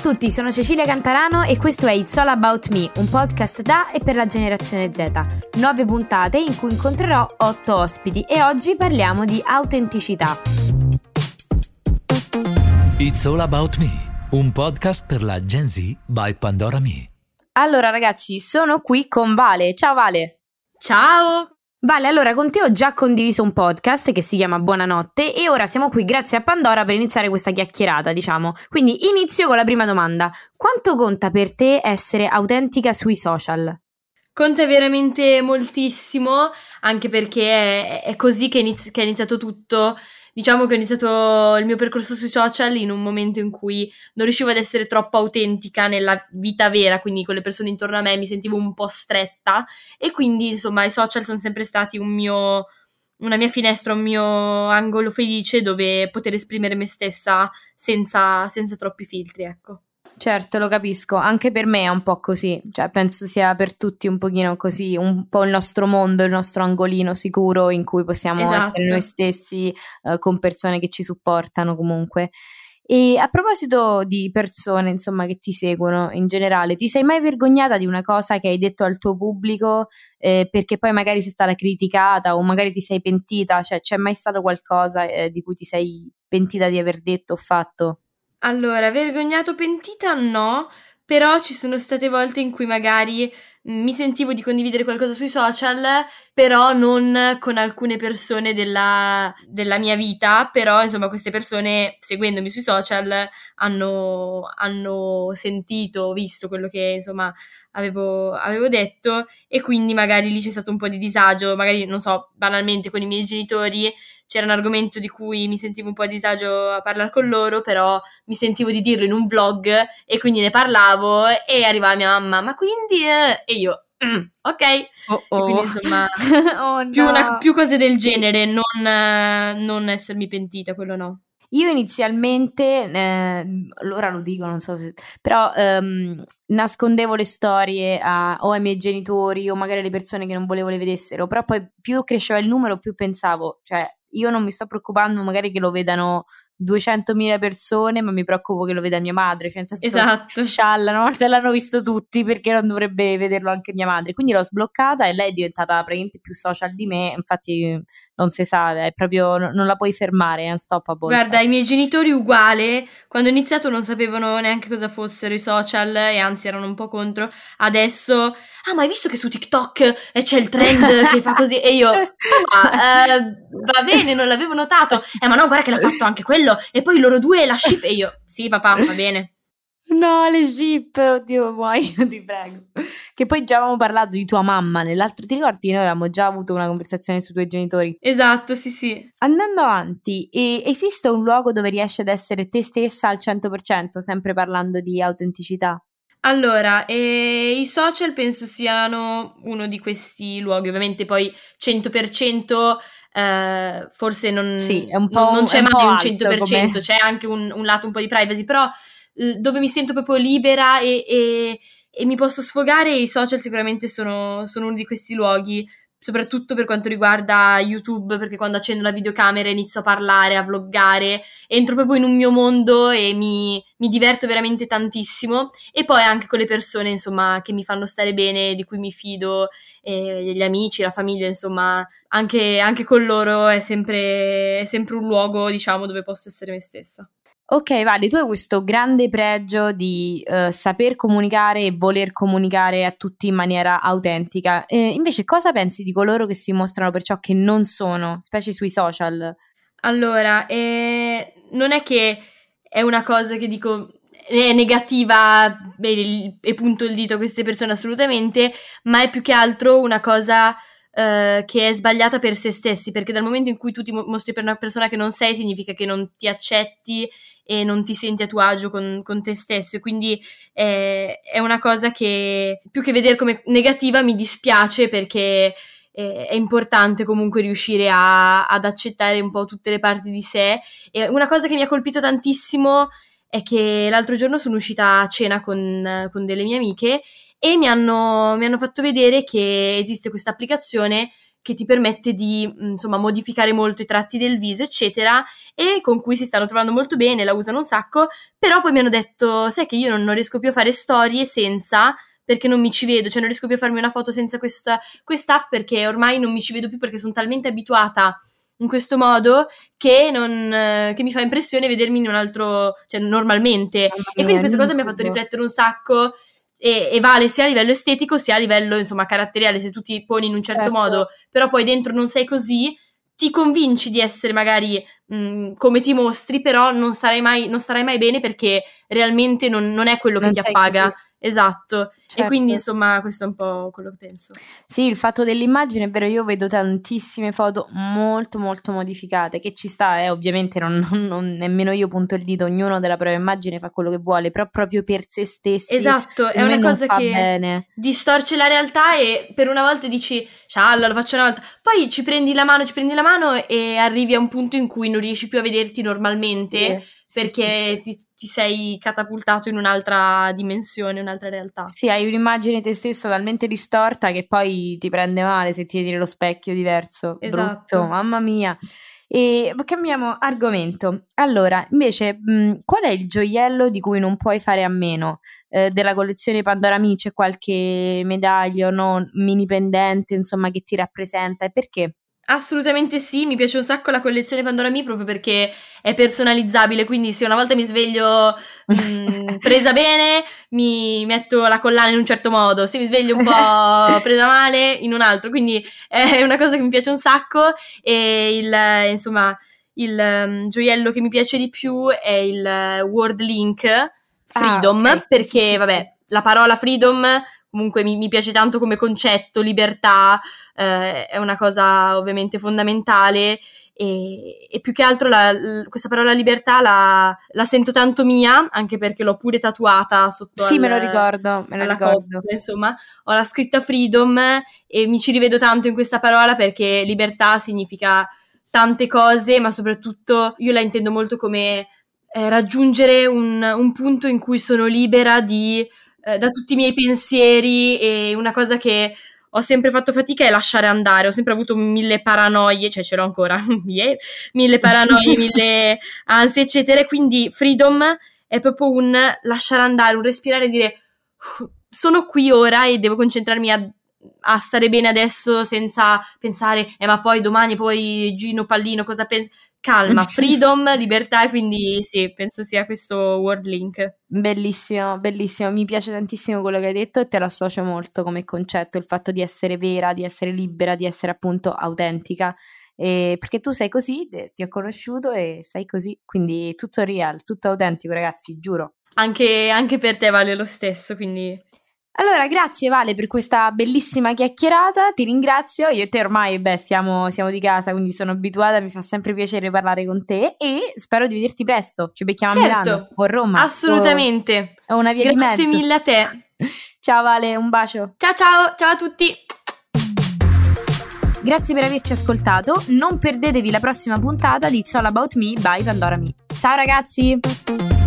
tutti, sono Cecilia Cantarano e questo è It's All About Me, un podcast da e per la generazione Z. Nuove puntate in cui incontrerò otto ospiti e oggi parliamo di autenticità. It's All About Me, un podcast per la Gen Z by Pandora Me. Allora ragazzi, sono qui con Vale. Ciao Vale. Ciao! Vale, allora con te ho già condiviso un podcast che si chiama Buonanotte e ora siamo qui grazie a Pandora per iniziare questa chiacchierata, diciamo. Quindi inizio con la prima domanda. Quanto conta per te essere autentica sui social? Conta veramente moltissimo, anche perché è, è così che, inizi- che è iniziato tutto diciamo che ho iniziato il mio percorso sui social in un momento in cui non riuscivo ad essere troppo autentica nella vita vera, quindi con le persone intorno a me mi sentivo un po' stretta e quindi insomma i social sono sempre stati un mio, una mia finestra, un mio angolo felice dove poter esprimere me stessa senza, senza troppi filtri, ecco. Certo, lo capisco, anche per me è un po' così, cioè penso sia per tutti un pochino così, un po' il nostro mondo, il nostro angolino sicuro in cui possiamo Esatto. essere noi stessi eh, con persone che ci supportano comunque. E a proposito di persone, insomma, che ti seguono in generale, ti sei mai vergognata di una cosa che hai detto al tuo pubblico eh, perché poi magari sei stata criticata o magari ti sei pentita? Cioè, c'è mai stato qualcosa eh, di cui ti sei pentita di aver detto o fatto? Allora, vergognato pentita no, però ci sono state volte in cui magari mi sentivo di condividere qualcosa sui social, però non con alcune persone della, della mia vita, però insomma queste persone seguendomi sui social hanno, hanno sentito, visto quello che insomma avevo, avevo detto e quindi magari lì c'è stato un po' di disagio, magari non so, banalmente con i miei genitori c'era un argomento di cui mi sentivo un po' a disagio a parlare con loro, però mi sentivo di dirlo in un vlog e quindi ne parlavo e arrivava mia mamma, ma quindi... eh?" E io, "Mm, ok. Oh, E quindi insomma, oh, più, no. una- più cose del genere, non, non essermi pentita, quello no. Io inizialmente, eh, ora lo dico, non so se, però ehm, nascondevo le storie a- o ai miei genitori o magari alle persone che non volevo le vedessero, però poi più cresceva il numero più pensavo, cioè io non mi sto preoccupando magari che lo vedano 200.000 persone, ma mi preoccupo che lo veda mia madre, cioè nel senso Esatto. scialla, una volta l'hanno visto tutti perché non dovrebbe vederlo anche mia madre. Quindi l'ho sbloccata e lei è diventata praticamente più social di me. Infatti, non si sa, è proprio non la puoi fermare, è unstoppable. Guarda, i miei genitori uguale, quando ho iniziato non sapevano neanche cosa fossero i social e anzi erano un po' contro. Adesso, ah, ma hai visto che su TikTok eh, c'è il trend che fa così? E io, "Ah, eh, va bene, non l'avevo notato. Eh, ma no, guarda che l'ha fatto anche quello. E poi loro due, la ship. E io, sì, papà, va bene. No, le ship, oddio, muoio, ti prego. Che poi già avevamo parlato di tua mamma nell'altro, ti ricordi? Noi avevamo già avuto una conversazione sui tuoi genitori. Esatto, sì, sì. Andando avanti, esiste un luogo dove riesci ad essere te stessa al 100%, sempre parlando di autenticità? Allora, eh, i social penso siano uno di questi luoghi, ovviamente poi 100% eh, forse non, Sì, è un po' non, non c'è è un mai un alto 100%, come- c'è anche un, un lato un po' di privacy, però dove mi sento proprio libera e, e- e mi posso sfogare, i social sicuramente sono, sono uno di questi luoghi, soprattutto per quanto riguarda YouTube, perché quando accendo la videocamera inizio a parlare, a vloggare, entro proprio in un mio mondo e mi, mi diverto veramente tantissimo e poi anche con le persone insomma che mi fanno stare bene, di cui mi fido, eh, gli amici, la famiglia, insomma anche, anche con loro è sempre, è sempre un luogo diciamo dove posso essere me stessa. Ok, Vale, tu hai questo grande pregio di eh, saper comunicare e voler comunicare a tutti in maniera autentica. Eh, invece, cosa pensi di coloro che si mostrano per ciò che non sono, specie sui social? Allora, eh, non è che è una cosa che dico è negativa e, punto il dito a queste persone assolutamente, ma è più che altro una cosa eh, che è sbagliata per se stessi, perché dal momento in cui tu ti mo- mostri per una persona che non sei, significa che non ti accetti e non ti senti a tuo agio con, con te stesso. Quindi eh, è una cosa che più che vedere come negativa mi dispiace perché eh, è importante comunque riuscire a- ad accettare un po' tutte le parti di sé. E una cosa che mi ha colpito tantissimo è che l'altro giorno sono uscita a cena con, con delle mie amiche e mi hanno, mi hanno fatto vedere che esiste questa applicazione che ti permette di insomma modificare molto i tratti del viso eccetera e con cui si stanno trovando molto bene, la usano un sacco, però poi mi hanno detto sai che io non, non riesco più a fare storie senza perché non mi ci vedo, cioè non riesco più a farmi una foto senza questa quest'app perché ormai non mi ci vedo più perché sono talmente abituata in questo modo che, non, che mi fa impressione vedermi in un altro, cioè normalmente. Mamma e quindi questa cosa mi ha fatto riflettere un sacco e, e, vale sia a livello estetico sia a livello insomma caratteriale se tu ti poni in un certo, certo. modo però poi dentro non sei così ti convinci di essere magari mh, come ti mostri però non sarai mai, non sarai mai bene perché realmente non, non è quello non che ti appaga così. Esatto, certo. e quindi insomma questo è un po' quello che penso. Sì, il fatto dell'immagine è vero, io vedo tantissime foto molto molto modificate, che ci sta, eh, ovviamente non, non, nemmeno io punto il dito, ognuno della propria immagine fa quello che vuole, però proprio per se stessi. Esatto, è una cosa che bene. distorce la realtà e per una volta dici, cialla, lo faccio una volta, poi ci prendi la mano, ci prendi la mano e arrivi a un punto in cui non riesci più a vederti normalmente. Sì perché sì, sì. Ti, ti, sei catapultato in un'altra dimensione, un'altra realtà. Sì, hai un'immagine di te stesso talmente distorta che poi ti prende male se ti vedi nello specchio diverso. Esatto. Brutto, mamma mia. E cambiamo argomento. Allora, invece, mh, qual è il gioiello di cui non puoi fare a meno? Eh, della collezione Pandora Mi c'è qualche medaglia no? mini pendente, insomma, che ti rappresenta e perché? Assolutamente sì, mi piace un sacco la collezione Pandora Me proprio perché è personalizzabile, quindi se una volta mi sveglio mh, mm, presa bene, mi metto la collana in un certo modo, se mi sveglio un po' presa male, in un altro, quindi è una cosa che mi piace un sacco e il, insomma, il um, gioiello che mi piace di più è il Word Link Freedom, ah, okay. perché sì, sì, vabbè, la parola freedom comunque mi, mi, piace tanto come concetto, libertà, eh, è una cosa ovviamente fondamentale e, e più che altro la, la, questa parola libertà la, la, sento tanto mia, anche perché l'ho pure tatuata sotto Sì, al, me lo ricordo, me lo ricordo. Coppia, insomma, ho la scritta freedom e mi ci rivedo tanto in questa parola perché libertà significa tante cose, ma soprattutto io la intendo molto come eh, raggiungere un, un punto in cui sono libera di eh, da tutti i miei pensieri e una cosa che ho sempre fatto fatica è lasciare andare, ho sempre avuto mille paranoie, cioè ce l'ho ancora, yeah, mille paranoie, mille ansie, eccetera, quindi freedom è proprio un lasciare andare, un respirare e dire sono qui ora e devo concentrarmi a a stare bene adesso senza pensare, eh ma poi domani poi Gino Pallino cosa pensa? Calma, freedom, libertà, quindi sì, penso sia questo word link. Bellissimo, bellissimo, mi piace tantissimo quello che hai detto e te lo associo molto come concetto, il fatto di essere vera, di essere libera, di essere appunto autentica. E perché tu sei così, ti ho conosciuto e sei così, quindi tutto real, tutto autentico, ragazzi, giuro. Anche, anche per te vale lo stesso, quindi allora, grazie Vale per questa bellissima chiacchierata, ti ringrazio, io e te ormai beh, siamo, siamo, di casa, quindi sono abituata, mi fa sempre piacere parlare con te e spero di vederti presto, ci becchiamo certo, a Milano o a Roma. Assolutamente. O una via grazie di mezzo. mille a te. ciao Vale, un bacio. Ciao ciao, ciao a tutti. Grazie per averci ascoltato, non perdetevi la prossima puntata di It's All About Me by Pandora Me. Ciao ragazzi!